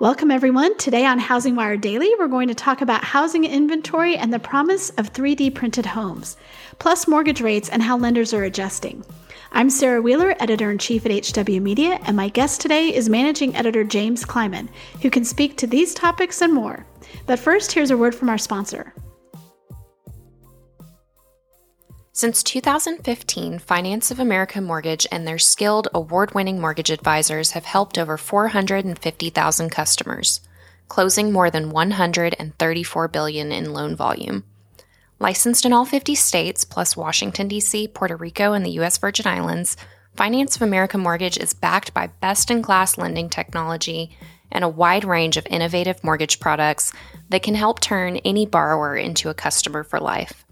Welcome, everyone. Today on Housing Wire Daily, we're going to talk about housing inventory and the promise of 3D printed homes, plus mortgage rates and how lenders are adjusting. I'm Sarah Wheeler, editor in chief at HW Media, and my guest today is managing editor James Kleimann, who can speak to these topics and more. But first, here's a word from our sponsor. Since 2015, Finance of America Mortgage and their skilled, award winning mortgage advisors have helped over 450,000 customers, closing more than 134 billion in loan volume. Licensed in all 50 states, plus Washington, D.C., Puerto Rico, and the U.S. Virgin Islands, Finance of America Mortgage is backed by best in class lending technology and a wide range of innovative mortgage products that can help turn any borrower into a customer for life.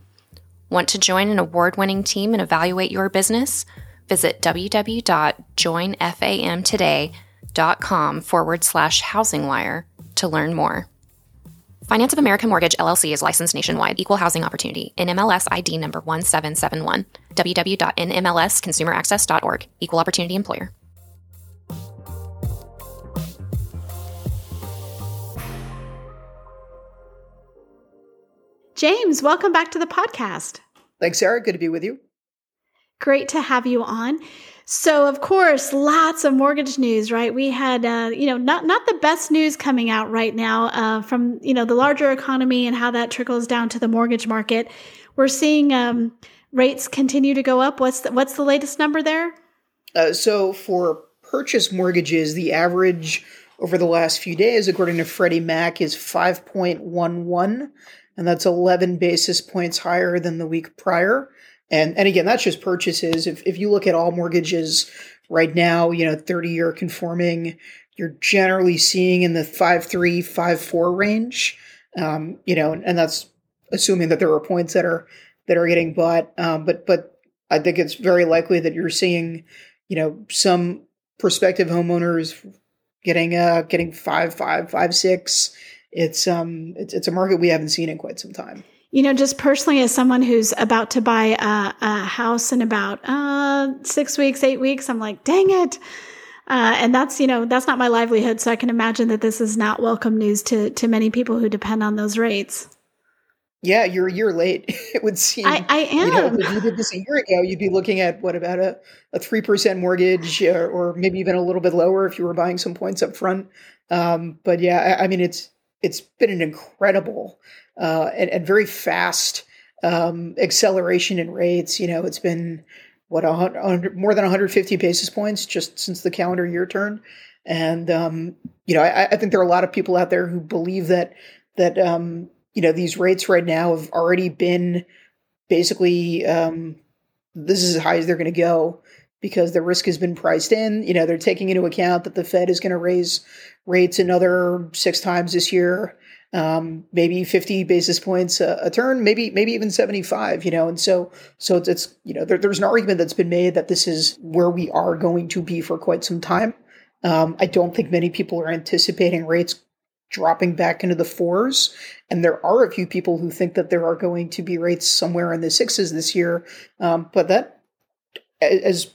Want to join an award winning team and evaluate your business? Visit www.joinfamtoday.com forward slash housingwire to learn more. Finance of America Mortgage LLC is licensed nationwide, equal housing opportunity, NMLS ID number 1771, www.nmlsconsumeraccess.org, equal opportunity employer. James, welcome back to the podcast. Thanks, Sarah. Good to be with you. Great to have you on. So, of course, lots of mortgage news, right? We had, uh, you know, not not the best news coming out right now uh, from you know the larger economy and how that trickles down to the mortgage market. We're seeing um, rates continue to go up. What's the, what's the latest number there? Uh, so, for purchase mortgages, the average over the last few days, according to Freddie Mac, is five point one one and that's 11 basis points higher than the week prior. And and again, that's just purchases. If if you look at all mortgages right now, you know, 30 year conforming, you're generally seeing in the five three, five four range. Um, you know, and, that's assuming that there are points that are that are getting bought. Um, but but I think it's very likely that you're seeing, you know, some prospective homeowners getting uh getting five five five six it's um it's it's a market we haven't seen in quite some time. You know, just personally, as someone who's about to buy a, a house in about uh, six weeks, eight weeks, I'm like, dang it. Uh, and that's you know that's not my livelihood, so I can imagine that this is not welcome news to to many people who depend on those rates. Yeah, you're a year late. It would seem. I, I am. You know, if you did this a year ago, you'd be looking at what about a a three percent mortgage, or, uh, or, maybe even a little bit lower if you were buying some points up front. Um, but yeah, I, I mean, it's it's been an incredible uh, and, and, very fast um, acceleration in rates. You know, it's been what a hundred, more than 150 basis points just since the calendar year turn. And um, you know, I, I, think there are a lot of people out there who believe that that um, you know these rates right now have already been basically um, this is as high as they're going to go because the risk has been priced in. You know, they're taking into account that the Fed is going to raise rates another six times this year, um, maybe 50 basis points a, a, turn, maybe maybe even 75. You know, and so so it's, it's you know there, there's an argument that's been made that this is where we are going to be for quite some time. Um, I don't think many people are anticipating rates dropping back into the fours. And there are a few people who think that there are going to be rates somewhere in the sixes this year. Um, but that, as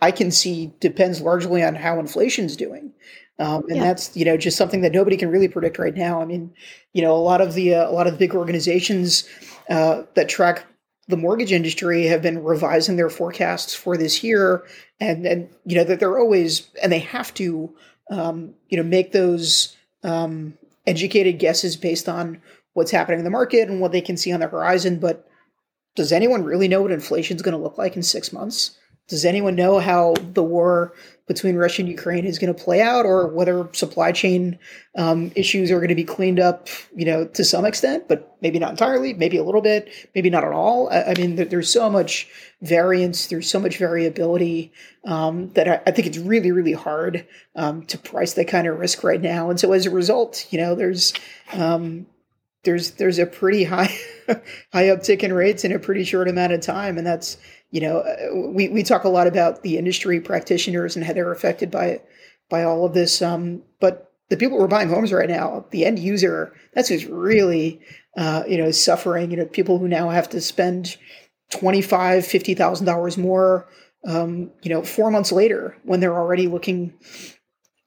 I can see, depends largely on how inflation's doing. Um, and yeah. that's you know just something that nobody can really predict right now. I mean, you know, a lot of the uh, a lot of the big organizations uh, that track the mortgage industry have been revising their forecasts for this year, and and you know that they're always and they have to um, you know make those um, educated guesses based on what's happening in the market and what they can see on the horizon. But does anyone really know what inflation is going to look like in six months? Does anyone know how the war between Russia and Ukraine is going to play out, or whether supply chain um, issues are going to be cleaned up, you know, to some extent, but maybe not entirely, maybe a little bit, maybe not at all. I, I mean, there's so much variance, there's so much variability um, that I, I, think it's really, really hard um, to price that kind of risk right now. And so, as a result, you know, there's um, there's there's a pretty high high uptick in rates in a pretty short amount of time, and that's you know uh, we we talk a lot about the industry practitioners and how they're affected by by all of this, um, but the people who are buying homes right now, the end user, that's who's really uh, you know suffering. You know, people who now have to spend twenty five, fifty thousand dollars more, um, you know, four months later when they're already looking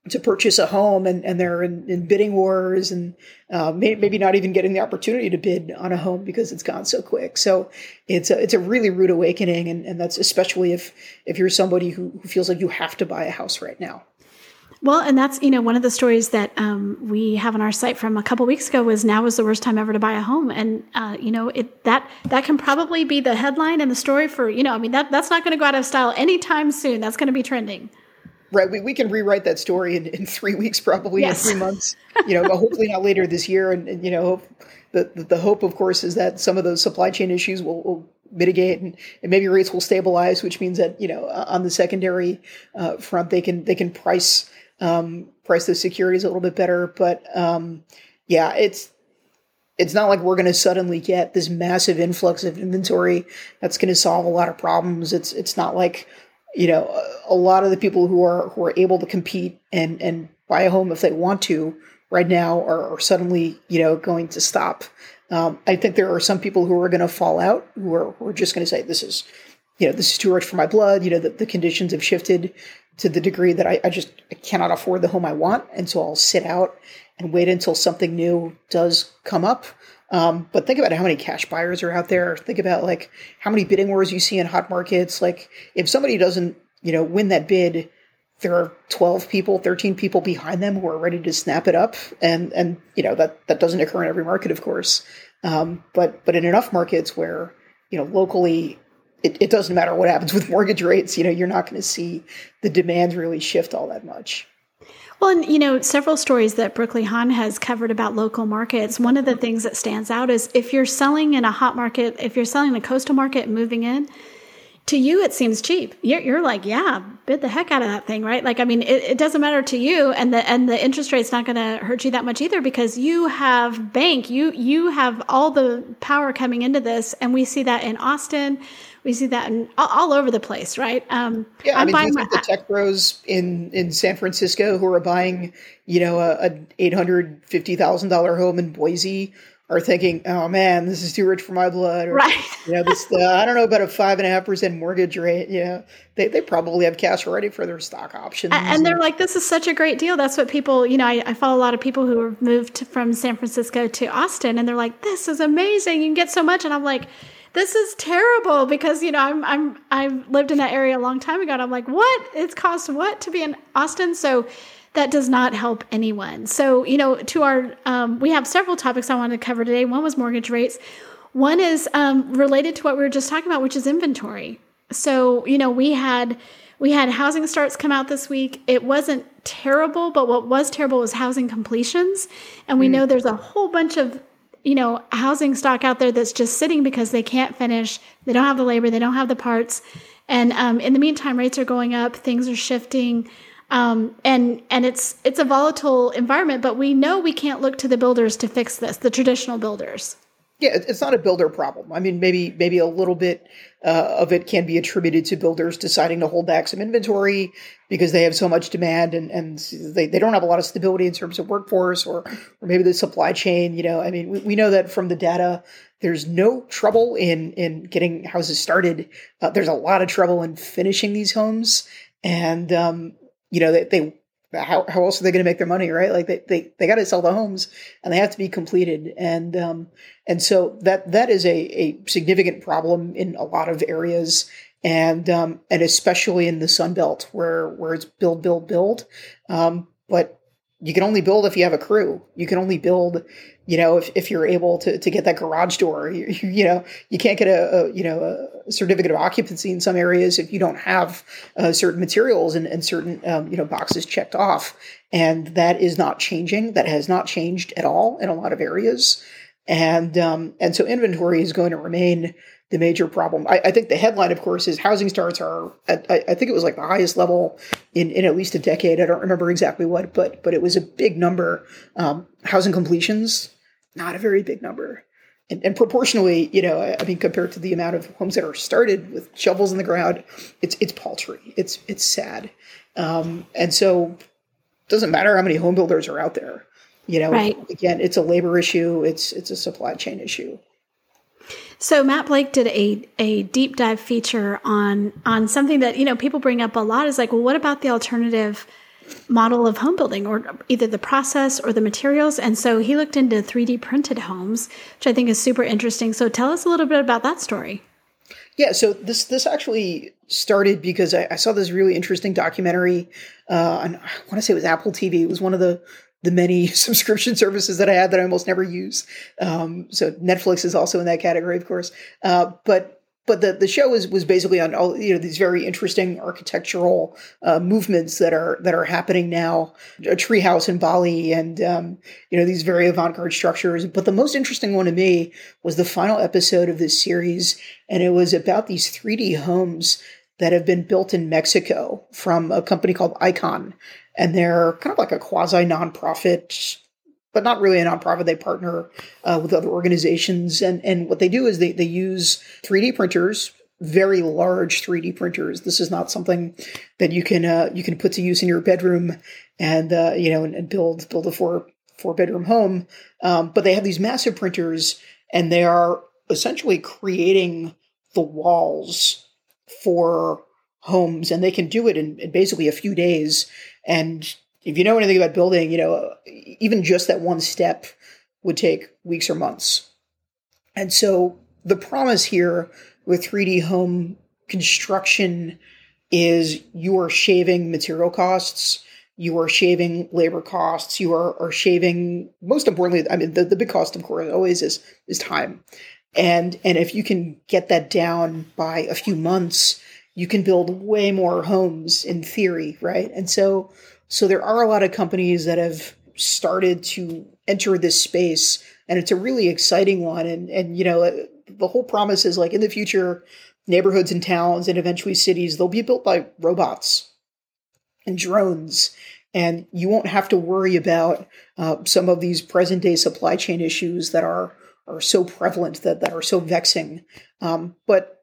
to purchase a home and, and they're in, in bidding wars and uh, may, maybe not even getting the opportunity to bid on a home because it's gone so quick. So it's a, it's a really rude awakening. And, and that's especially if, if you're somebody who, who feels like you have to buy a house right now. Well, and that's you know one of the stories that um, we have on our site from a couple weeks ago was now is the worst time ever to buy a home, and uh, you know it that that can probably be the headline and the story for you know I mean that that's not going to go out of style anytime soon. That's going to be trending. Right, we, we can rewrite that story in, in three weeks, probably yes. in three months. You know, hopefully not later this year. And, and you know, the, the, the hope, of course, is that some of those supply chain issues will, will mitigate and, and, maybe rates will stabilize, which means that you know on the secondary uh, front they can they can price um, price those securities a little bit better. But um, yeah, it's it's not like we're going to suddenly get this massive influx of inventory that's going to solve a lot of problems. It's it's not like you know, a lot of the people who are who are able to compete and and buy a home if they want to right now are, are suddenly you know going to stop. Um, I think there are some people who are going to fall out who are, who are just going to say this is you know this is too rich for my blood. You know the, the conditions have shifted to the degree that I, I just I cannot afford the home I want, and so I'll sit out and wait until something new does come up. Um, but think about how many cash buyers are out there. Think about like how many bidding wars you see in hot markets. Like if somebody doesn't, you know, win that bid, there are 12 people, 13 people behind them who are ready to snap it up. And, and, you know, that, that doesn't occur in every market, of course. Um, but, but in enough markets where, you know, locally it, it doesn't matter what happens with mortgage rates, you know, you're not going to see the demand really shift all that much. Well, and you know, several stories that Brooklee Han has covered about local markets. One of the mm-hmm. things that stands out is if you're selling in a hot market, if you're selling in a coastal market moving in, to you it seems cheap. You're, you're like, yeah, bid the heck out of that thing, right? Like, I mean, it, it doesn't matter to you, and the and the interest rate's not going to hurt you that much either because you have bank, you you have all the power coming into this, and we see that in Austin we see that in, all, all over the place, right? Um, yeah, I'm I mean, think my, the tech bros in in San Francisco who are buying, you know, a, a eight hundred fifty thousand dollar home in Boise are thinking, "Oh man, this is too rich for my blood," or, right? you know, this uh, I don't know about a five and a half percent mortgage rate. You know, they they probably have cash ready for their stock options, and, and they're like, "This is such a great deal." That's what people, you know, I, I follow a lot of people who have moved from San Francisco to Austin, and they're like, "This is amazing! You can get so much," and I'm like this is terrible because you know I'm I'm I've lived in that area a long time ago and I'm like what it's cost what to be in Austin so that does not help anyone so you know to our um, we have several topics I wanted to cover today one was mortgage rates one is um, related to what we were just talking about which is inventory so you know we had we had housing starts come out this week. It wasn't terrible, but what was terrible was housing completions. And we mm. know there's a whole bunch of you know, housing stock out there that's just sitting because they can't finish. They don't have the labor, they don't have the parts. And um, in the meantime, rates are going up, things are shifting. Um, and and it's it's a volatile environment, but we know we can't look to the builders to fix this, the traditional builders. Yeah, it's not a builder problem. I mean, maybe maybe a little bit uh, of it can be attributed to builders deciding to hold back some inventory because they have so much demand and, and they, they don't have a lot of stability in terms of workforce or or maybe the supply chain. You know, I mean, we, we know that from the data, there's no trouble in in getting houses started. Uh, there's a lot of trouble in finishing these homes, and um, you know they, they how, how else are they going to make their money, right? Like they, they, they got to sell the homes and they have to be completed. And, um, and so that, that is a, a significant problem in a lot of areas. And, um, and especially in the Sun Belt where, where it's build, build, build. Um, but you can only build if you have a crew. You can only build, you know, if, if you're able to, to get that garage door, you, you know, you can't get a, a, you know, a certificate of occupancy in some areas if you don't have uh, certain materials and, and certain, um, you know, boxes checked off. And that is not changing. That has not changed at all in a lot of areas. And, um, and so inventory is going to remain the major problem. I, I, think the headline, of course, is housing starts are. At, I, I, think it was like the highest level in, in at least a decade. I don't remember exactly what, but but it was a big number. Um, housing completions, not a very big number, and, and, proportionally, you know, I, I, mean, compared to the amount of homes that are started with shovels in the ground, it's it's paltry. It's it's sad, um, and so it doesn't matter how many home builders are out there. You know, right. again, it's a labor issue. It's it's a supply chain issue. So Matt Blake did a, a deep dive feature on on something that you know people bring up a lot is like, well, what about the alternative model of home building, or either the process or the materials? And so he looked into 3D printed homes, which I think is super interesting. So tell us a little bit about that story. Yeah, so this this actually started because I, I saw this really interesting documentary uh, on I want to say it was Apple TV. It was one of the the many subscription services that I have that I almost never use. Um, so Netflix is also in that category, of course. Uh, but but the, the show was was basically on all you know these very interesting architectural uh, movements that are that are happening now, a treehouse in Bali, and um, you know these very avant garde structures. But the most interesting one to me was the final episode of this series, and it was about these 3D homes that have been built in Mexico from a company called Icon, and they're kind of like a quasi nonprofit but not really a nonprofit. They partner uh, with other organizations, and and what they do is they they use 3D printers, very large 3D printers. This is not something that you can uh, you can put to use in your bedroom, and uh, you know, and, and, build build a four four bedroom home. Um, but they have these massive printers, and they are essentially creating the walls for homes, and they can do it in, in basically a few days and if you know anything about building, you know, even just that one step would take weeks or months. And so the promise here with 3D home construction is you are shaving material costs, you are shaving labor costs, you are, are shaving most importantly, I mean the, the big cost of course always is is time. And and if you can get that down by a few months, you can build way more homes in theory, right? And so, so there are a lot of companies that have started to enter this space, and it's a really exciting one. And and you know, the whole promise is like in the future, neighborhoods and towns and eventually cities they'll be built by robots and drones and you won't have to worry about uh, some of these present day supply chain issues that are are so prevalent that that are so vexing. Um, but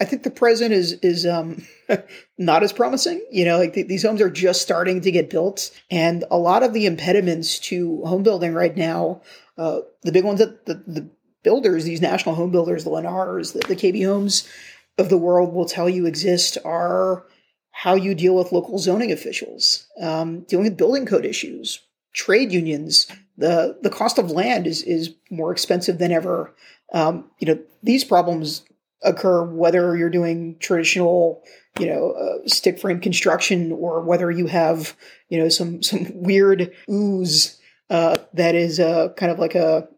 I think the present is is um, not as promising. You know, like th- these homes are just starting to get built, and a lot of the impediments to home building right now, uh, the big ones that the, the, builders, these national home builders, the Lennars, the, the KB Homes of the world, will tell you exist are how you deal with local zoning officials, um, dealing with building code issues, trade unions. The the cost of land is is more expensive than ever. Um, you know, these problems occur whether you're doing traditional you know uh, stick frame construction or whether you have you know some some weird ooze uh, that is uh, kind of like a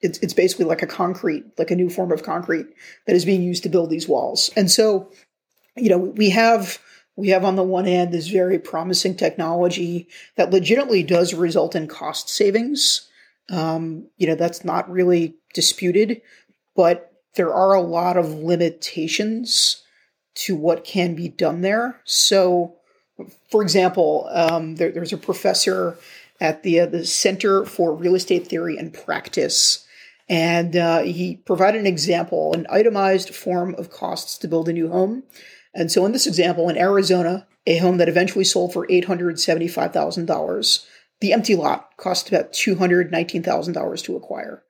it's it's basically like a concrete like a new form of concrete that is being used to build these walls. And so you know we have we have on the one hand this very promising technology that legitimately does result in cost savings. Um, you know that's not really disputed but there are a lot of limitations to what can be done there. So, for example, um, there, there's a professor at the uh, the Center for Real Estate Theory and Practice, and uh, he provided an example, an itemized form of costs to build a new home. And so, in this example, in Arizona, a home that eventually sold for eight hundred seventy-five thousand dollars, the empty lot cost about two hundred nineteen thousand dollars to acquire.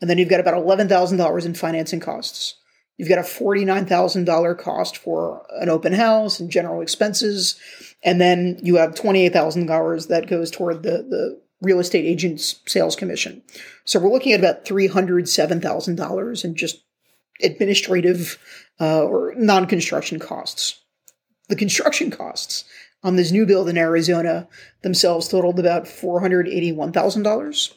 And then you've got about $11,000 in financing costs. You've got a $49,000 cost for an open house and general expenses. And then you have $28,000 that goes toward the, the real estate agent's sales commission. So we're looking at about $307,000 in just administrative uh, or non construction costs. The construction costs on this new build in Arizona themselves totaled about $481,000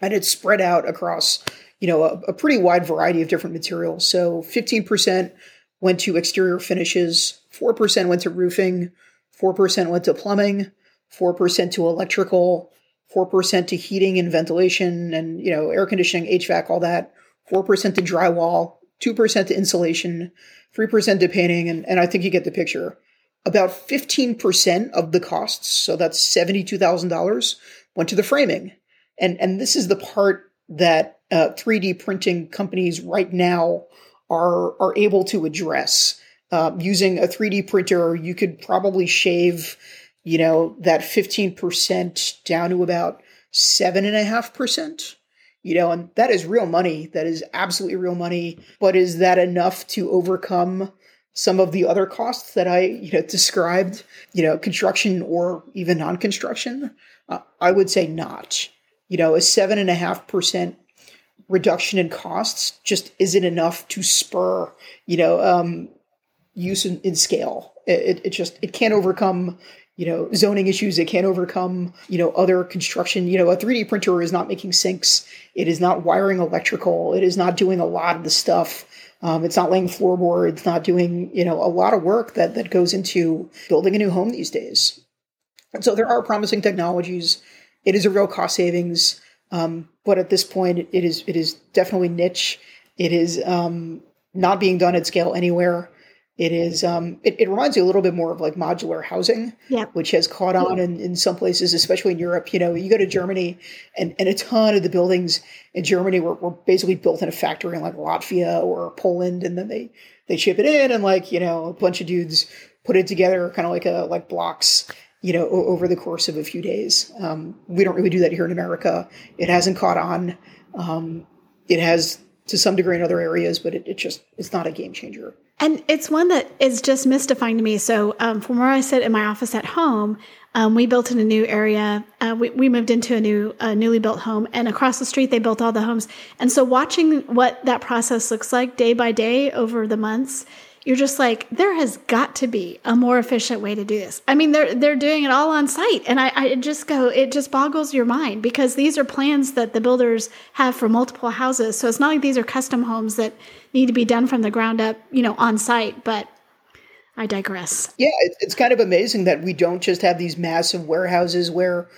and it's spread out across you know a, a, pretty wide variety of different materials. So 15% went to exterior finishes 4% went to roofing 4% went to plumbing 4% to electrical 4% to heating and ventilation and you know air conditioning hvac all that 4% to drywall 2% to insulation 3% to painting and, and i think you get the picture. About 15% of the costs so that's $72000 went to the framing and and this is the part that uh, 3D printing companies right now are are able to address. Uh, using a 3D printer, you could probably shave, you know, that 15% down to about seven and a half percent. You know, and that is real money. That is absolutely real money. But is that enough to overcome some of the other costs that I, you know, described, you know, construction or even non-construction? Uh, I would say not. You know, a seven and a half percent reduction in costs just isn't enough to spur, you know, um, use in, in scale. It, it, just it can't overcome you know zoning issues. It can't overcome you know other construction. You know, a 3D printer is not making sinks. It is not wiring electrical. It is not doing a lot of the stuff um, it's not laying floorboards, It's not doing, you know, a lot of work that, that goes into building a new home these days. And so there are promising technologies. It is a real cost savings. Um, but at this point, it is, it is definitely niche. It is um, not being done at scale anywhere. It is. Um, it, it, reminds you a little bit more of like modular housing, yeah. which has caught on yeah. in, in some places, especially in Europe. You know, you go to Germany, and, and a ton of the buildings in Germany were, were basically built in a factory in like Latvia or Poland, and then they they ship it in, and like you know, a bunch of dudes put it together, kind of like a like blocks. You know, o- over the course of a few days. Um, we don't really do that here in America. It hasn't caught on. Um, it has to some degree in other areas, but it, it just it's not a game changer. And it's one that is just mystifying to me. So, um, from where I sit in my office at home, um, we built in a new area. Uh, we, we moved into a new, newly built home, and across the street they built all the homes. And so, watching what that process looks like day by day over the months, you're just like, there has got to be a more efficient way to do this. I mean, they're they're doing it all on site, and I, I just go, it just boggles your mind because these are plans that the builders have for multiple houses. So it's not like these are custom homes that need to be done from the ground up, you know, on site. But I digress. Yeah, it's kind of amazing that we don't just have these massive warehouses where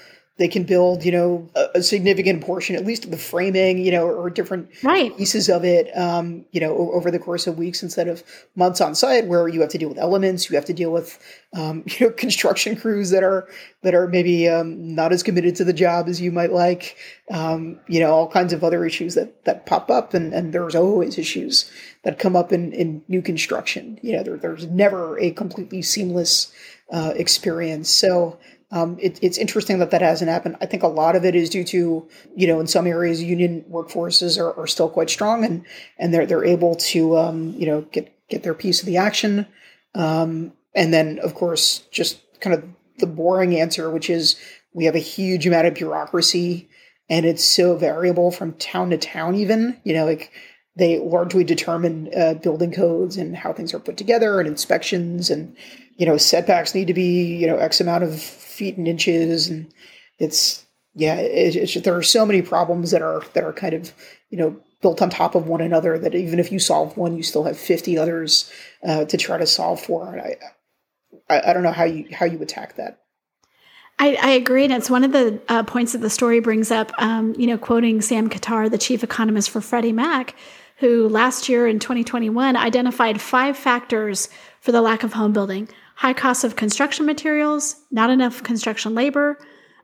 they can build, you know, a, a, significant portion, at least of the framing, you know, or different right. pieces of it, um, you know, over the course of weeks instead of months on site, where you have to deal with elements, you have to deal with, um, you know, construction crews that are that are maybe um, not as committed to the job as you might like, um, you know, all kinds of other issues that that pop up, and and there's always issues that come up in in new construction. You know, there, there's never a completely seamless uh, experience. So um, it, it's interesting that that hasn't happened. I think a lot of it is due to, you know, in some areas, union workforces are, are still quite strong and, and they're, they're able to, um, you know, get, get their piece of the action. Um, and then, of course, just kind of the boring answer, which is we have a huge amount of bureaucracy and it's so variable from town to town, even, you know, like they largely determine uh, building codes and how things are put together and inspections and, you know, setbacks need to be, you know, X amount of feet and inches, and it's yeah, it, it's there are so many problems that are that are kind of you know built on top of one another that even if you solve one, you still have fifty others uh, to try to solve for. And I, I, I don't know how you how you attack that. I, I, agree, and it's one of the uh, points that the story brings up. Um, you know, quoting Sam Khater, the chief economist for Freddie Mac, who last year in 2021 identified five factors for the lack of home building: high costs of construction materials, not enough construction labor,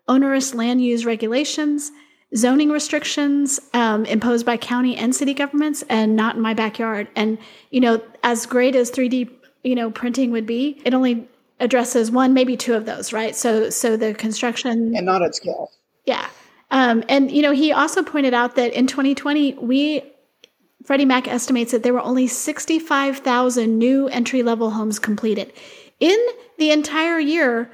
onerous land use regulations, zoning restrictions um, imposed by county and city governments, and not in my backyard. And you know, as great as 3D you know printing would be, it only addresses one, maybe two of those, right? So, so the construction and not at scale. Yeah. Um, and you know, he also pointed out that in 2020, we Freddie Mac estimates that there were only 65,000 new entry level homes completed in the entire year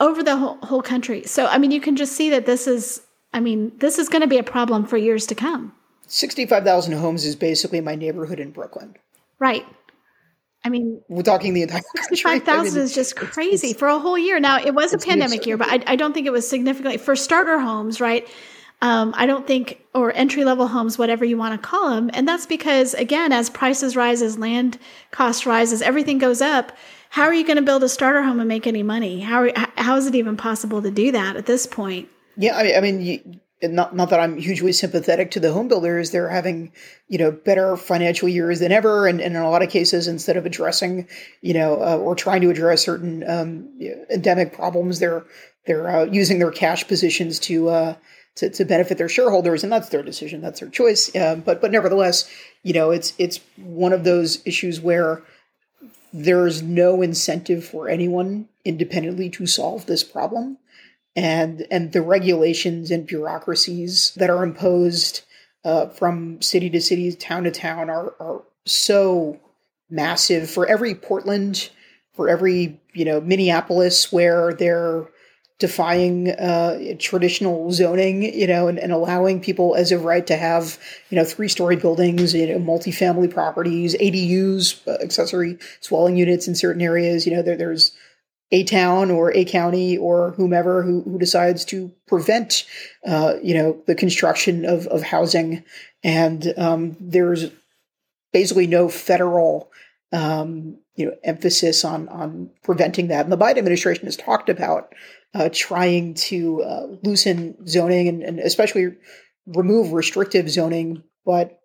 over the whole, whole country. So, I mean, you can just see that this is, I mean, this is going to be a problem for years to come. 65,000 homes is basically my neighborhood in Brooklyn. Right. I mean, we're talking the entire country. 65,000 I mean, is just crazy it's, for a whole year. Now, it was a pandemic year, but I, I, don't think it was significantly for starter homes, right? Um, I don't think, or entry level homes, whatever you want to call them. And that's because, again, as prices rise, as land cost rises, everything goes up how are you going to build a starter home and make any money? How how is it even possible to do that at this point? Yeah, I mean, I mean, you, not not that I'm hugely sympathetic to the home builders, they're having you know better financial years than ever, and, and in a lot of cases, instead of addressing you know uh, or trying to address certain um, endemic problems, they're they're uh, using their cash positions to, uh, to to benefit their shareholders, and that's their decision, that's their choice. Um, but but nevertheless, you know, it's it's one of those issues where there's no incentive for anyone independently to solve this problem and and the regulations and bureaucracies that are imposed uh, from city to city, town to town are are so massive. For every Portland, for every you know Minneapolis, where they're defying uh, traditional zoning, you know, and, and, allowing people as of right to have, you know, three-story buildings, you know, multifamily properties, ADUs, uh, accessory dwelling units in certain areas. You know, there, there's a town or a county or whomever who, who decides to prevent, uh, you know, the construction of, of housing. And um, there's basically no federal, um, you know, emphasis on on preventing that. And the Biden administration has talked about uh, trying to uh, loosen zoning and, and especially remove restrictive zoning, but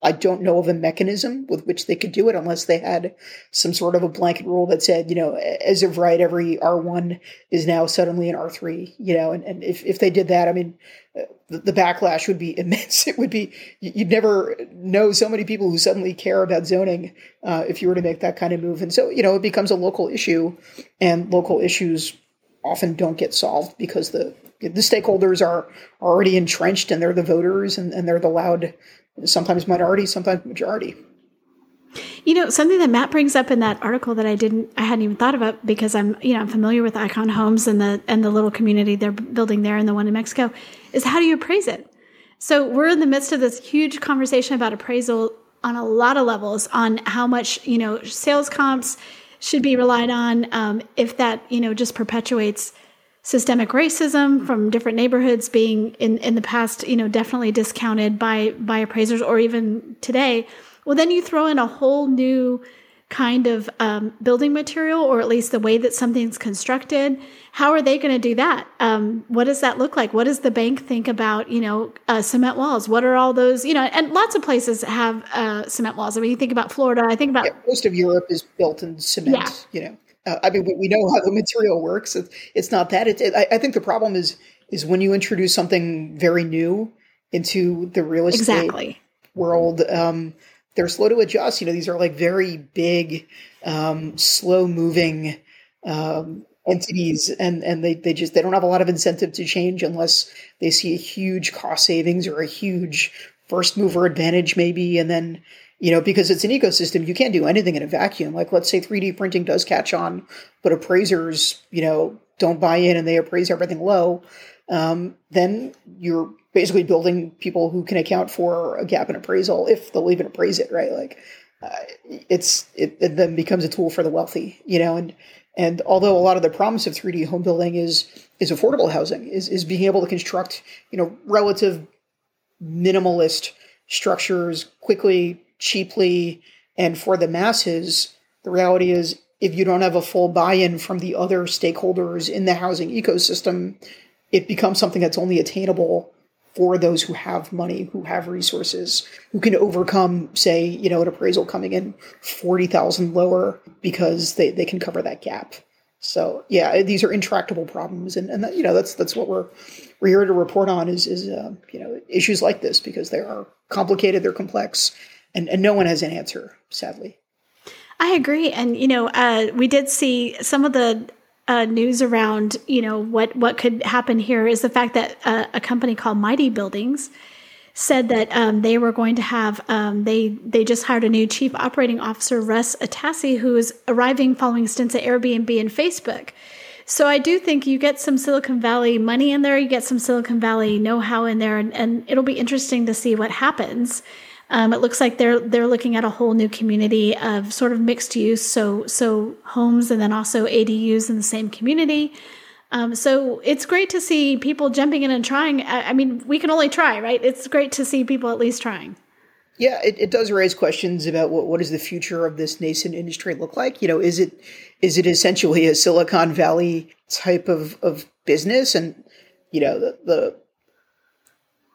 I don't know of a mechanism with which they could do it unless they had some sort of a blanket rule that said, you know, as of right, every R1 is now suddenly an R3, you know, and, and if, if they did that, I mean, uh, the, the, backlash would be immense. It would be, you'd never know so many people who suddenly care about zoning uh, if you were to make that kind of move. And so, you know, it becomes a local issue, and local issues often don't get solved because the the stakeholders are already entrenched and they're the voters and, and they're the loud sometimes minority, sometimes majority. You know, something that Matt brings up in that article that I didn't, I hadn't even thought about because I'm, you know, I'm familiar with Icon Homes and the and the little community they're building there and the one in Mexico, is how do you appraise it? So we're in the midst of this huge conversation about appraisal on a lot of levels on how much you know sales comps should be relied on. Um, if that you know just perpetuates systemic racism from different neighborhoods being in, in the past, you know, definitely discounted by by appraisers or even today, well then you throw in a whole new kind of um, building material or at least the way that something's constructed how are they going to do that um, what does that look like what does the bank think about you know uh, cement walls what are all those you know and lots of places have uh, cement walls i mean you think about florida i think about yeah, most of europe is built in cement yeah. you know uh, I mean, we, we, know how the material works. It's, it's not that. It, it, I, I, think the problem is is when you introduce something very new into the real estate exactly. world. Um, they're slow to adjust. You know, these are like very big, um, slow moving um, entities, and and they they just they don't have a lot of incentive to change unless they see a huge cost savings or a huge first mover advantage, maybe, and then you know, because it's an ecosystem, you can't do anything in a vacuum. Like, let's say 3D printing does catch on, but appraisers, you know, don't buy in and they appraise everything low. Um, then you're basically building people who can account for a gap in appraisal if they'll even appraise it, right? Like, uh, it's it, it then becomes a tool for the wealthy, you know, and and although a lot of the promise of 3D home building is is affordable housing, is is being able to construct, you know, relative minimalist structures quickly cheaply and for the masses, the reality is if you don't have a full buy-in from the other stakeholders in the housing ecosystem, it becomes something that's only attainable for those who have money, who have resources, who can overcome, say, you know, an appraisal coming in 40,000 lower because they, they can cover that gap. So yeah, these are intractable problems. And, and that, you know, that's, that's what we're, we're here to report on is, is, uh, you know, issues like this because they are complicated, they're complex, and, and no one has an answer, sadly. I agree, and you know, uh, we did see some of the uh, news around you know what what could happen here is the fact that uh, a company called Mighty Buildings said that um, they were going to have um, they they just hired a new chief operating officer Russ Atassi who is arriving following stints at Airbnb and Facebook. So I do think you get some Silicon Valley money in there, you get some Silicon Valley know-how in there, and, and it'll be interesting to see what happens. Um, it looks like they're they're looking at a whole new community of sort of mixed use, so so homes and then also ADUs in the same community. Um, so it's great to see people jumping in and trying. I, I, mean, we can only try, right? It's great to see people at least trying. Yeah, it, it does raise questions about what what does the future of this nascent industry look like. You know, is it is it essentially a Silicon Valley type of of business, and you know the, the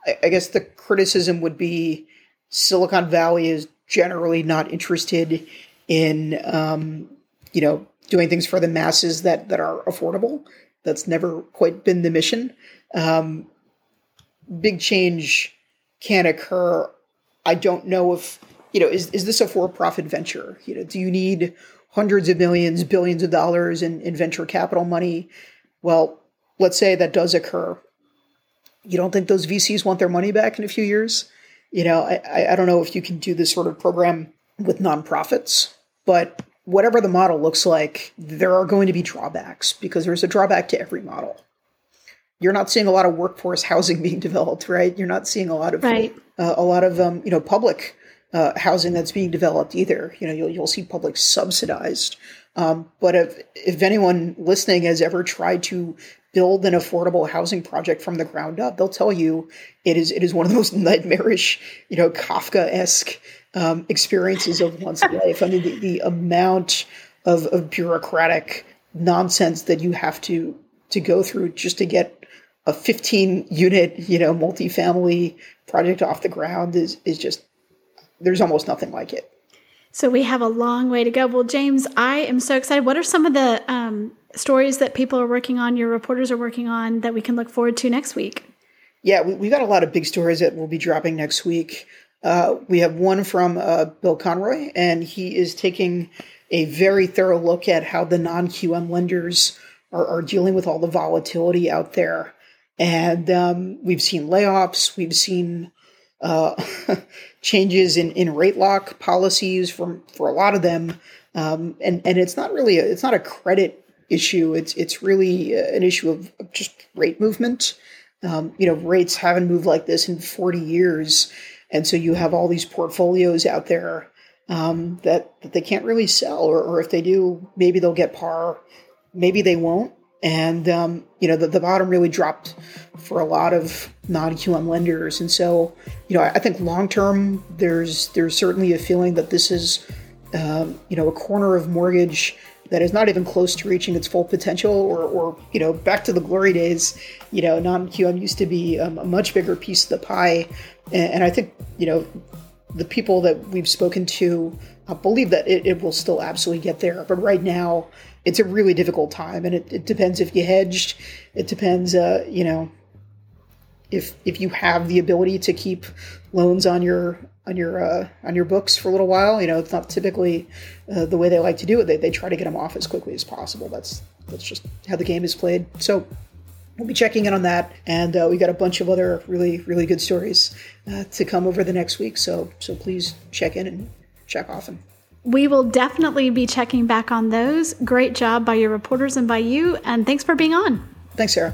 I, I guess the criticism would be Silicon Valley is generally not interested in, um, you know, doing things for the masses that that are affordable. That's never quite been the mission. Um, big change can occur. I don't know if you know is is this a for-profit venture? You know, do you need hundreds of millions, billions of dollars in, in venture capital money? Well, let's say that does occur. You don't think those VCs want their money back in a few years? You know, I, I don't know if you can do this sort of program with nonprofits, but whatever the model looks like, there are going to be drawbacks because there's a drawback to every model. You're not seeing a lot of workforce housing being developed, right? You're not seeing a lot of right. uh, a lot of um, you know public uh, housing that's being developed either. You know, you'll you'll see public subsidized. Um, but if if anyone listening has ever tried to build an affordable housing project from the ground up, they'll tell you it is it is one of the most nightmarish, you know, Kafka esque um, experiences of one's life. I mean, the, the amount of, of bureaucratic nonsense that you have to to go through just to get a 15 unit, you know, multifamily project off the ground is is just there's almost nothing like it. So we have a long way to go. Well, James, I am so excited. What are some of the um, stories that people are working on, your reporters are working on, that we can look forward to next week? Yeah, we, have got a lot of big stories that we'll be dropping next week. Uh, we have one from uh, Bill Conroy, and he is taking a very thorough look at how the non QM lenders are, are, dealing with all the volatility out there. And um, we've seen layoffs, we've seen uh, changes in, in rate lock policies from for a lot of them, um, and and it's not really a, it's not a credit issue. It's it's really an issue of just rate movement. Um, you know, rates haven't moved like this in 40 years, and so you have all these portfolios out there um, that, that they can't really sell, or, or if they do, maybe they'll get par, maybe they won't. And um, you know, the, the bottom really dropped for a lot of non-QM lenders, and so you know, I, think long term, there's there's certainly a feeling that this is um, you know a corner of mortgage that is not even close to reaching its full potential or, or you know back to the glory days. You know non-qm used to be um, a much bigger piece of the pie. And, and, i think you know the people that we've spoken to uh, believe that it, it, will still absolutely get there. But right now it's a really difficult time and it, it depends if you hedged. It depends uh, you know if if you have the ability to keep loans on your on your uh, on your books for a little while. You know, it's not typically uh, the way they like to do it. They, they try to get them off as quickly as possible. That's that's just how the game is played. So we'll be checking in on that, and uh, we got a bunch of other really really good stories uh, to come over the next week. So so please check in and check often. We will definitely be checking back on those. Great job by your reporters and by you, and thanks for being on. Thanks, Sarah.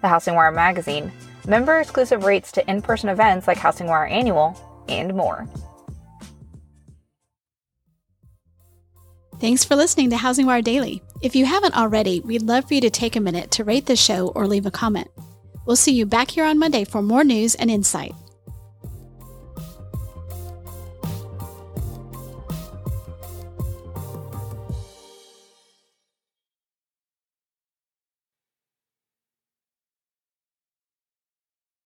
the Housing Wire magazine, member exclusive rates to in person events like Housing Wire Annual, and more. Thanks for listening to Housing Wire Daily. If you haven't already, we'd love for you to take a minute to rate the show or leave a comment. We'll see you back here on Monday for more news and insight.